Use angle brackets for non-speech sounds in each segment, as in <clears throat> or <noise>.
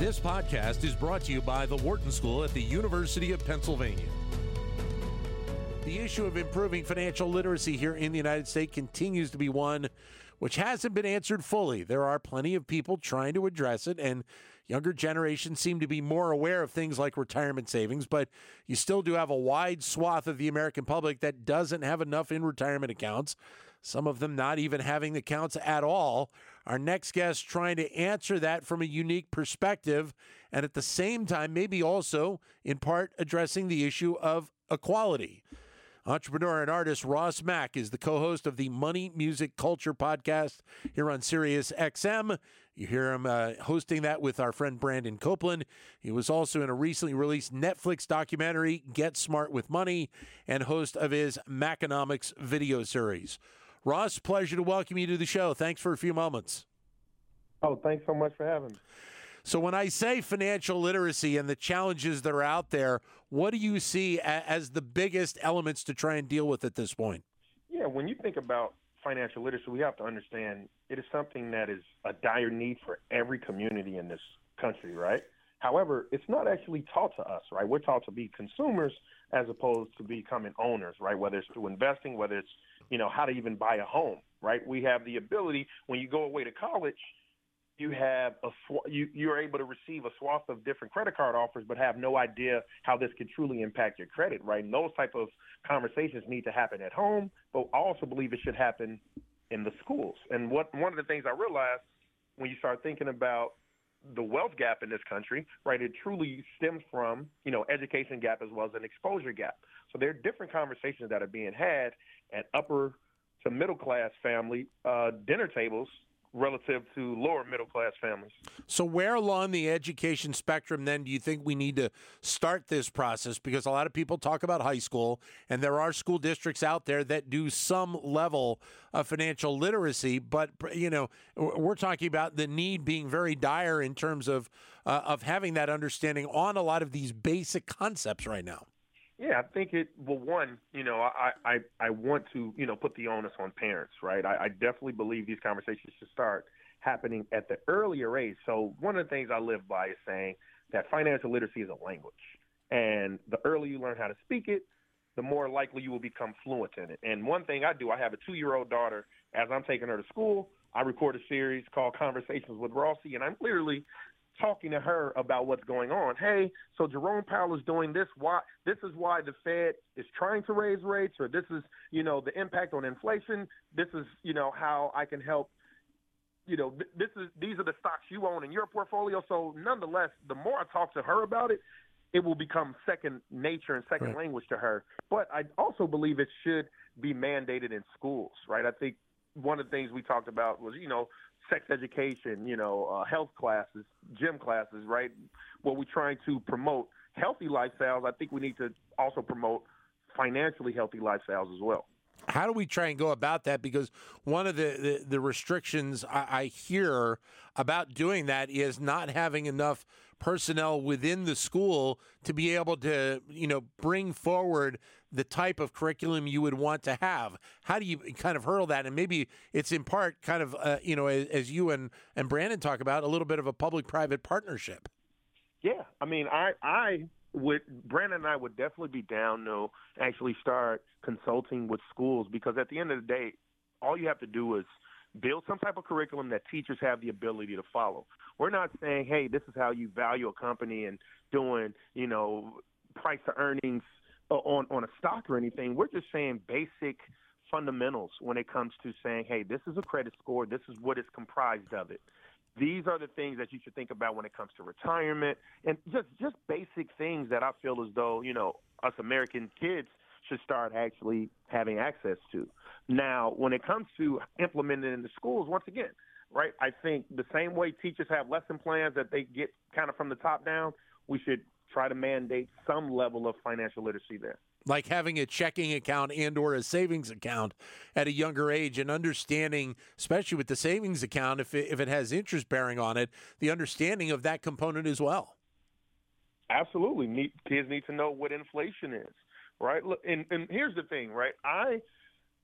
This podcast is brought to you by the Wharton School at the University of Pennsylvania. The issue of improving financial literacy here in the United States continues to be one which hasn't been answered fully. There are plenty of people trying to address it, and younger generations seem to be more aware of things like retirement savings, but you still do have a wide swath of the American public that doesn't have enough in retirement accounts, some of them not even having accounts at all. Our next guest trying to answer that from a unique perspective, and at the same time, maybe also in part addressing the issue of equality. Entrepreneur and artist Ross Mack is the co-host of the Money Music Culture podcast here on Sirius XM. You hear him uh, hosting that with our friend Brandon Copeland. He was also in a recently released Netflix documentary, Get Smart with Money, and host of his Macconomics video series. Ross, pleasure to welcome you to the show. Thanks for a few moments. Oh, thanks so much for having me. So, when I say financial literacy and the challenges that are out there, what do you see as the biggest elements to try and deal with at this point? Yeah, when you think about financial literacy, we have to understand it is something that is a dire need for every community in this country, right? However, it's not actually taught to us, right? We're taught to be consumers as opposed to becoming owners, right? Whether it's through investing, whether it's, you know, how to even buy a home, right? We have the ability when you go away to college – you have a sw- you you're able to receive a swath of different credit card offers, but have no idea how this could truly impact your credit, right? And those type of conversations need to happen at home, but I also believe it should happen in the schools. And what one of the things I realized when you start thinking about the wealth gap in this country, right? It truly stems from, you know, education gap as well as an exposure gap. So there are different conversations that are being had at upper to middle class family uh, dinner tables relative to lower middle class families. So, where along the education spectrum then do you think we need to start this process? Because a lot of people talk about high school, and there are school districts out there that do some level of financial literacy, but you know, we're talking about the need being very dire in terms of uh, of having that understanding on a lot of these basic concepts right now. Yeah, I think it. Well, one, you know, I I I want to you know put the onus on parents, right? I, I definitely believe these conversations should start happening at the earlier age. So one of the things I live by is saying that financial literacy is a language, and the earlier you learn how to speak it, the more likely you will become fluent in it. And one thing I do, I have a two-year-old daughter. As I'm taking her to school, I record a series called Conversations with Rossi, and I'm literally talking to her about what's going on. Hey, so Jerome Powell is doing this. Why? This is why the Fed is trying to raise rates, or this is, you know, the impact on inflation. This is, you know, how I can help. You know, this is these are the stocks you own in your portfolio. So, nonetheless, the more I talk to her about it, it will become second nature and second right. language to her. But I also believe it should be mandated in schools, right? I think one of the things we talked about was, you know, sex education, you know, uh, health classes, gym classes, right? Where we're trying to promote healthy lifestyles, I think we need to also promote financially healthy lifestyles as well. How do we try and go about that? Because one of the, the, the restrictions I, I, hear about doing that is not having enough personnel within the school to be able to, you know, bring forward the type of curriculum you would want to have. How do you kind of hurdle that? And maybe it's in part kind of, uh, you know, as, as you and, and Brandon talk about, a little bit of a public-private partnership. Yeah, I mean, I I would Brandon and I would definitely be down to actually start consulting with schools because at the end of the day, all you have to do is build some type of curriculum that teachers have the ability to follow. We're not saying, hey, this is how you value a company and doing, you know, price to earnings uh, on on a stock or anything. We're just saying basic fundamentals when it comes to saying, hey, this is a credit score, this is what is comprised of it. These are the things that you should think about when it comes to retirement and just just basic things that I feel as though, you know, us American kids should start actually having access to. Now, when it comes to implementing in the schools, once again, right, I think the same way teachers have lesson plans that they get kind of from the top down, we should try to mandate some level of financial literacy there like having a checking account and or a savings account at a younger age and understanding especially with the savings account if it, if it has interest bearing on it the understanding of that component as well. Absolutely. Need, kids need to know what inflation is right? Look, and, and here's the thing right? I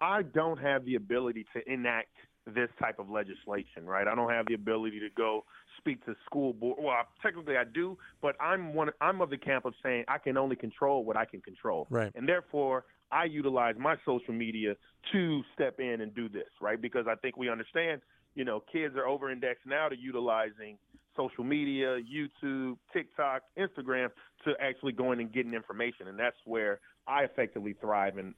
i don't have the ability to enact this type of legislation, right? I don't have the ability to go speak to school board. Well, technically I do, but I'm one. I'm of the camp of saying I can only control what I can control, right? And therefore, I utilize my social media to step in and do this, right? Because I think we understand, you know, kids are over indexed now to utilizing social media, YouTube, TikTok, Instagram to actually going and getting information. And that's where I effectively thrive and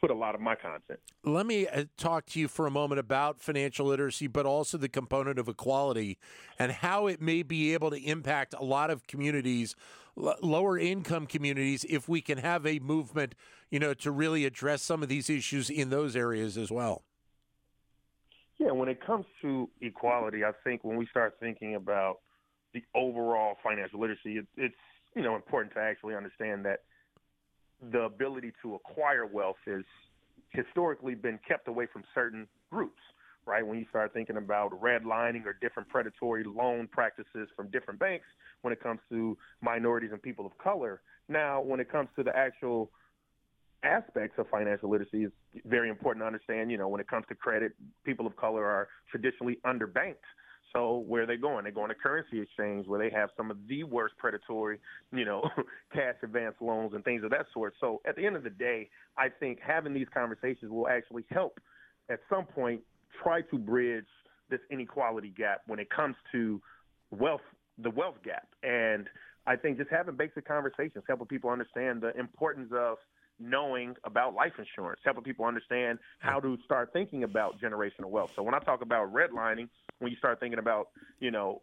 put a lot of my content. Let me uh, talk to you for a moment about financial literacy, but also the component of equality and how it may be able to impact a lot of communities, l- lower income communities, if we can have a movement, you know, to really address some of these issues in those areas as well. Yeah, when it comes to equality, I think when we start thinking about the overall financial literacy, it, it's you know important to actually understand that the ability to acquire wealth has historically been kept away from certain groups, right? When you start thinking about redlining or different predatory loan practices from different banks when it comes to minorities and people of color. Now, when it comes to the actual aspects of financial literacy is very important to understand. You know, when it comes to credit, people of color are traditionally underbanked. So where are they going? They're going to currency exchange where they have some of the worst predatory, you know, <laughs> cash advance loans and things of that sort. So at the end of the day, I think having these conversations will actually help at some point try to bridge this inequality gap when it comes to wealth, the wealth gap. And I think just having basic conversations, helping people understand the importance of – knowing about life insurance, helping people understand how to start thinking about generational wealth. So when I talk about redlining, when you start thinking about, you know,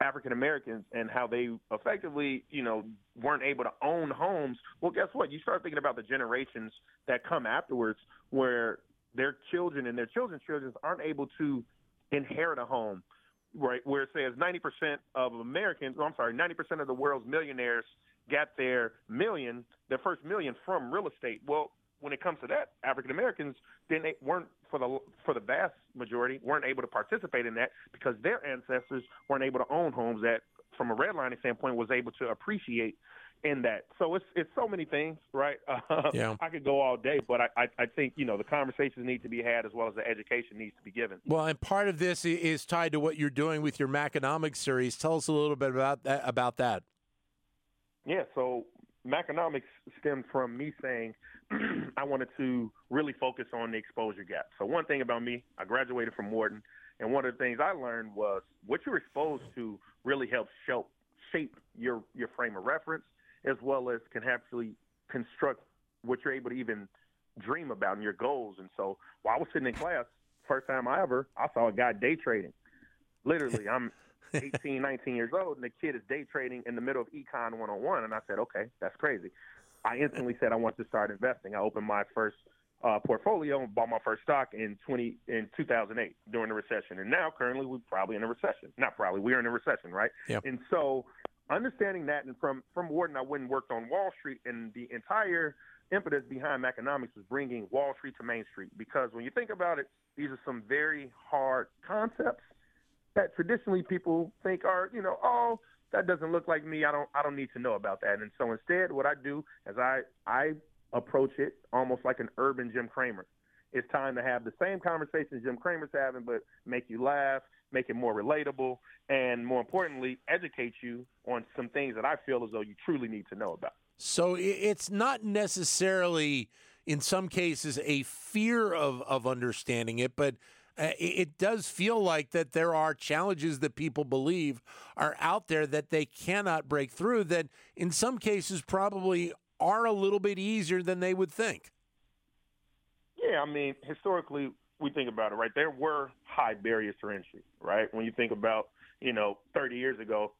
African Americans and how they effectively, you know, weren't able to own homes, well, guess what? You start thinking about the generations that come afterwards where their children and their children's children aren't able to inherit a home, right? Where it says 90% of Americans, oh, I'm sorry, 90% of the world's millionaires – got their million, their first million from real estate. Well, when it comes to that, African Americans then they weren't for the for the vast majority weren't able to participate in that because their ancestors weren't able to own homes that, from a redlining standpoint, was able to appreciate in that. So it's it's so many things, right? <laughs> Uh, yeah. I could go all day, but I, I, I think you know the conversations need to be had as well as the education needs to be given. Well, and part of this is tied to what you're doing with your Maconomics series. Tell us a little bit about that. About that. Yeah, so Maconomics stemmed from me saying <clears throat> I wanted to really focus on the exposure gap. So one thing about me, I graduated from Wharton, and one of the things I learned was what you're exposed to really helps shape shape your your frame of reference, as well as can actually construct what you're able to even dream about and your goals. And so while I was sitting in class, first time I ever, I saw a guy day trading. Literally, I'm 18, 19 years old, and the kid is day trading in the middle of Econ 101. And I said, okay, that's crazy. I instantly said I want to start investing. I opened my first uh, portfolio and bought my first stock in 20 in 2008 during the recession. And now, currently, we're probably in a recession. Not probably, we are in a recession, right? Yep. And so, understanding that, and from from Wharton, I went and worked on Wall Street, and the entire impetus behind Maconomics was bringing Wall Street to Main Street. Because when you think about it, these are some very hard concepts that traditionally people think are, you know, oh, that doesn't look like me. I don't I don't need to know about that. And so instead what I do is I I approach it almost like an urban Jim Cramer. It's time to have the same conversations Jim Cramer's having, but make you laugh, make it more relatable, and more importantly, educate you on some things that I feel as though you truly need to know about. So it's not necessarily, in some cases, a fear of, of understanding it, but Uh, it does feel like that there are challenges that people believe are out there that they cannot break through that in some cases probably are a little bit easier than they would think. Yeah, I mean, historically, we think about it, right? There were high barriers to entry, right? When you think about, you know, 30 years ago,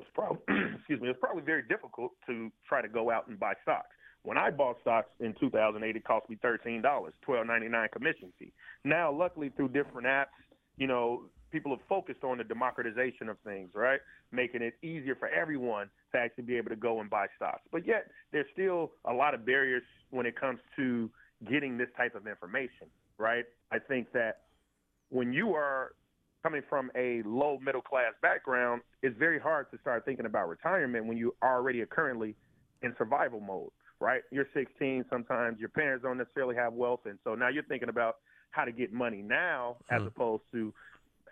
it's probably, <clears throat> excuse me, it's probably very difficult to try to go out and buy stocks. When I bought stocks in 2008, it cost me $13, $12.99 commission fee. Now, luckily, through different apps, you know, people have focused on the democratization of things, right? Making it easier for everyone to actually be able to go and buy stocks. But yet, there's still a lot of barriers when it comes to getting this type of information, right? I think that when you are coming from a low middle class background, it's very hard to start thinking about retirement when you are already currently in survival mode right? You're 16. Sometimes your parents don't necessarily have wealth, and so now you're thinking about how to get money now, as Hmm. opposed to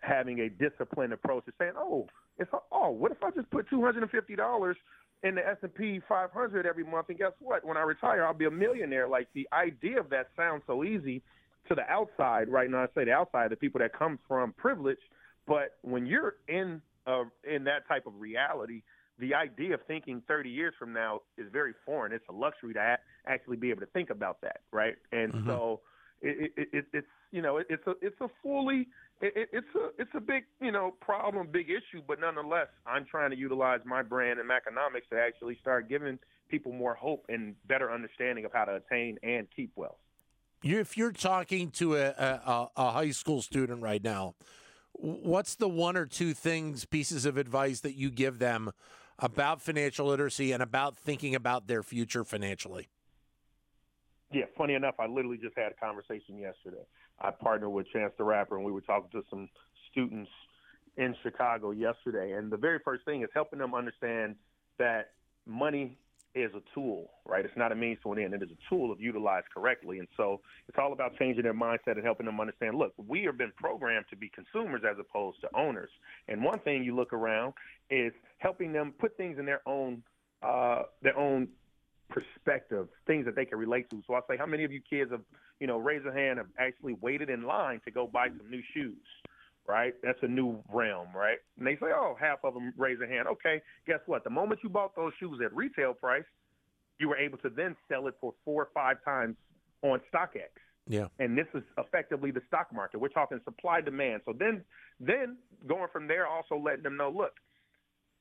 having a disciplined approach to saying, "Oh, it's oh, what if I just put two hundred and fifty dollars in the S and P 500 every month, and guess what? When I retire, I'll be a millionaire." Like the idea of that sounds so easy to the outside, right now. I say the outside, the people that come from privilege, but when you're in uh, in that type of reality, the idea of thinking 30 years from now is very foreign. It's a luxury to actually be able to think about that, right? And Mhm. so it, it, it, it's you know it, it's a it's a fully it, it- it's a it's a big you know problem, big issue, but nonetheless, I'm trying to utilize my brand and economics to actually start giving people more hope and better understanding of how to attain and keep wealth. If you're talking to a, a, a high school student right now, what's the one or two things, pieces of advice that you give them about financial literacy and about thinking about their future financially? Yeah, funny enough, I literally just had a conversation yesterday. I partnered with Chance the Rapper, and we were talking to some students in Chicago yesterday. And the very first thing is helping them understand that money is a tool, right? It's not a means to an end. It is a tool if utilized correctly. And so it's all about changing their mindset and helping them understand, look, we have been programmed to be consumers as opposed to owners. And one thing you look around is helping them put things in their own uh, their own perspective, things that they can relate to. So I say, how many of you kids have, you know, raise a hand, have actually waited in line to go buy some new shoes? Right? That's a new realm, right? And they say, oh, half of them raise a hand. Okay, guess what? The moment you bought those shoes at retail price, you were able to then sell it for four or five times on StockX. Yeah. And this is effectively the stock market. We're talking supply demand. So then, then going from there, also letting them know, look,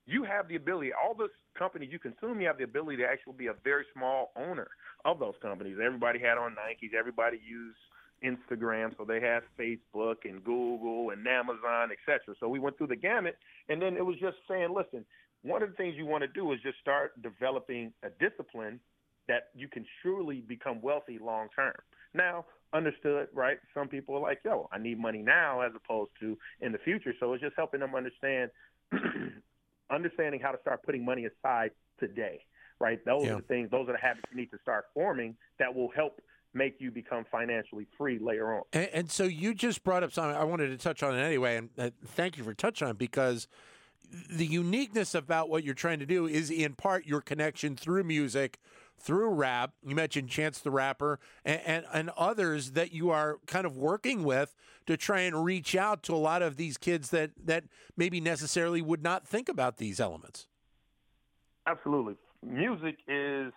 you have the ability, all those companies you consume, you have the ability to actually be a very small owner of those companies. Everybody had on Nikes, everybody used Instagram, so they had Facebook and Google and Amazon, et cetera. So we went through the gamut, and then it was just saying, listen, one of the things you want to do is just start developing a discipline that you can surely become wealthy long term. Now, understood, right? Some people are like, yo, I need money now as opposed to in the future. So it's just helping them understand <clears throat> understanding how to start putting money aside today, right? Those Yeah. are the things, those are the habits you need to start forming that will help make you become financially free later on. And, and so you just brought up something I wanted to touch on it anyway, and uh, thank you for touching on it because the uniqueness about what you're trying to do is in part your connection through music, through rap. You mentioned Chance the Rapper and, and, and others that you are kind of working with to try and reach out to a lot of these kids that, that maybe necessarily would not think about these elements. Absolutely. Music is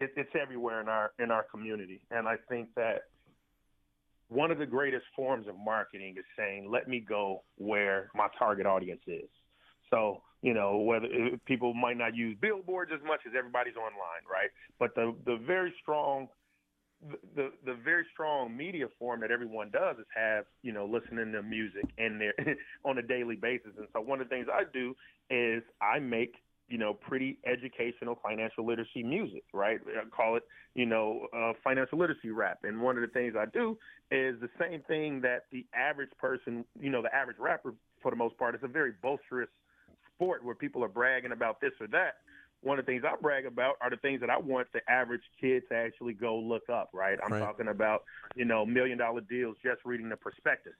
it, it's everywhere in our in our community, and I think that one of the greatest forms of marketing is saying, "Let me go where my target audience is." So you know whether uh, people might not use billboards as much as everybody's online, right? But the the very strong the the very strong media form that everyone does is have you know listening to music in there <laughs> on a daily basis. And so one of the things I do is I make you know pretty educational financial literacy music, right? I call it you know uh, financial literacy rap. And one of the things I do is the same thing that the average person, you know, the average rapper for the most part, is a very boisterous sport where people are bragging about this or that one of the things I brag about are the things that I want the average kid to actually go look up, right? I'm Right. talking about, you know, million dollar deals just reading the prospectus.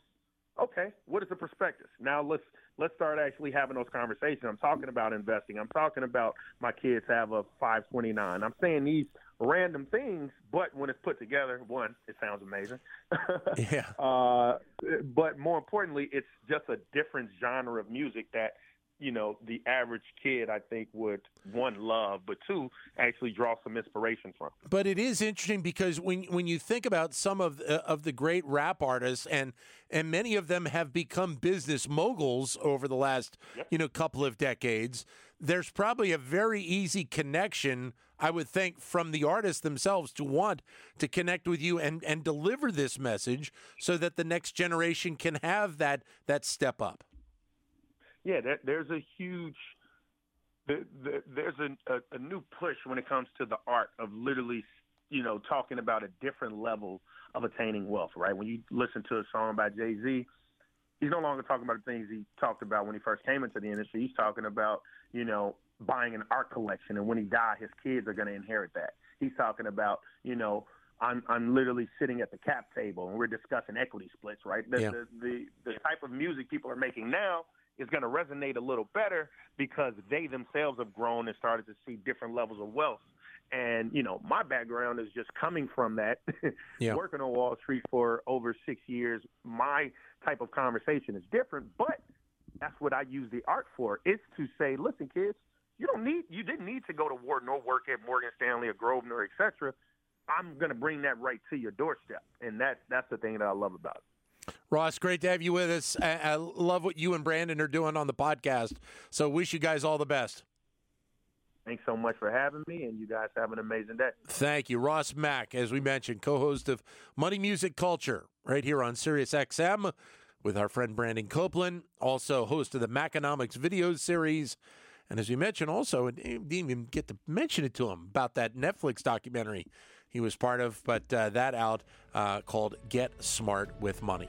Okay, what is the prospectus? Now let's let's start actually having those conversations. I'm talking about investing. I'm talking about my kids have a 529. I'm saying these random things, but when it's put together, one, it sounds amazing. <laughs> Yeah. Uh, but more importantly, it's just a different genre of music that you know the average kid I think would one love, but two actually draw some inspiration from. But it is interesting because when when you think about some of uh, of the great rap artists and and many of them have become business moguls over the last Yep. you know couple of decades, there's probably a very easy connection I would think from the artists themselves to want to connect with you and and deliver this message so that the next generation can have that that step up. Yeah, there, there's a huge the, the, there's a, a, a new push when it comes to the art of literally, you know, talking about a different level of attaining wealth. Right? When you listen to a song by Jay Z, he's no longer talking about the things he talked about when he first came into the industry. He's talking about, you know, buying an art collection, and when he died, his kids are going to inherit that. He's talking about, you know, I'm I'm literally sitting at the cap table and we're discussing equity splits, right? The Yeah. the, the the type of music people are making now is going to resonate a little better because they themselves have grown and started to see different levels of wealth. And you know, my background is just coming from that, <laughs> Yeah. working on Wall Street for over six years. My type of conversation is different, but that's what I use the art for. It's to say, listen, kids, you don't need, you didn't need to go to Wharton or work at Morgan Stanley or Grosvenor, et cetera. I'm going to bring that right to your doorstep, and that that's the thing that I love about it. Ross, great to have you with us. I, I love what you and Brandon are doing on the podcast. So wish you guys all the best. Thanks so much for having me, and you guys have an amazing day. Thank you. Ross Mack, as we mentioned, co host of Money Music Culture right here on Sirius XM with our friend Brandon Copeland, also host of the Maconomics video series. And as we mentioned, also, didn't even get to mention it to him about that Netflix documentary he was part of, but uh, that out uh, called Get Smart with Money.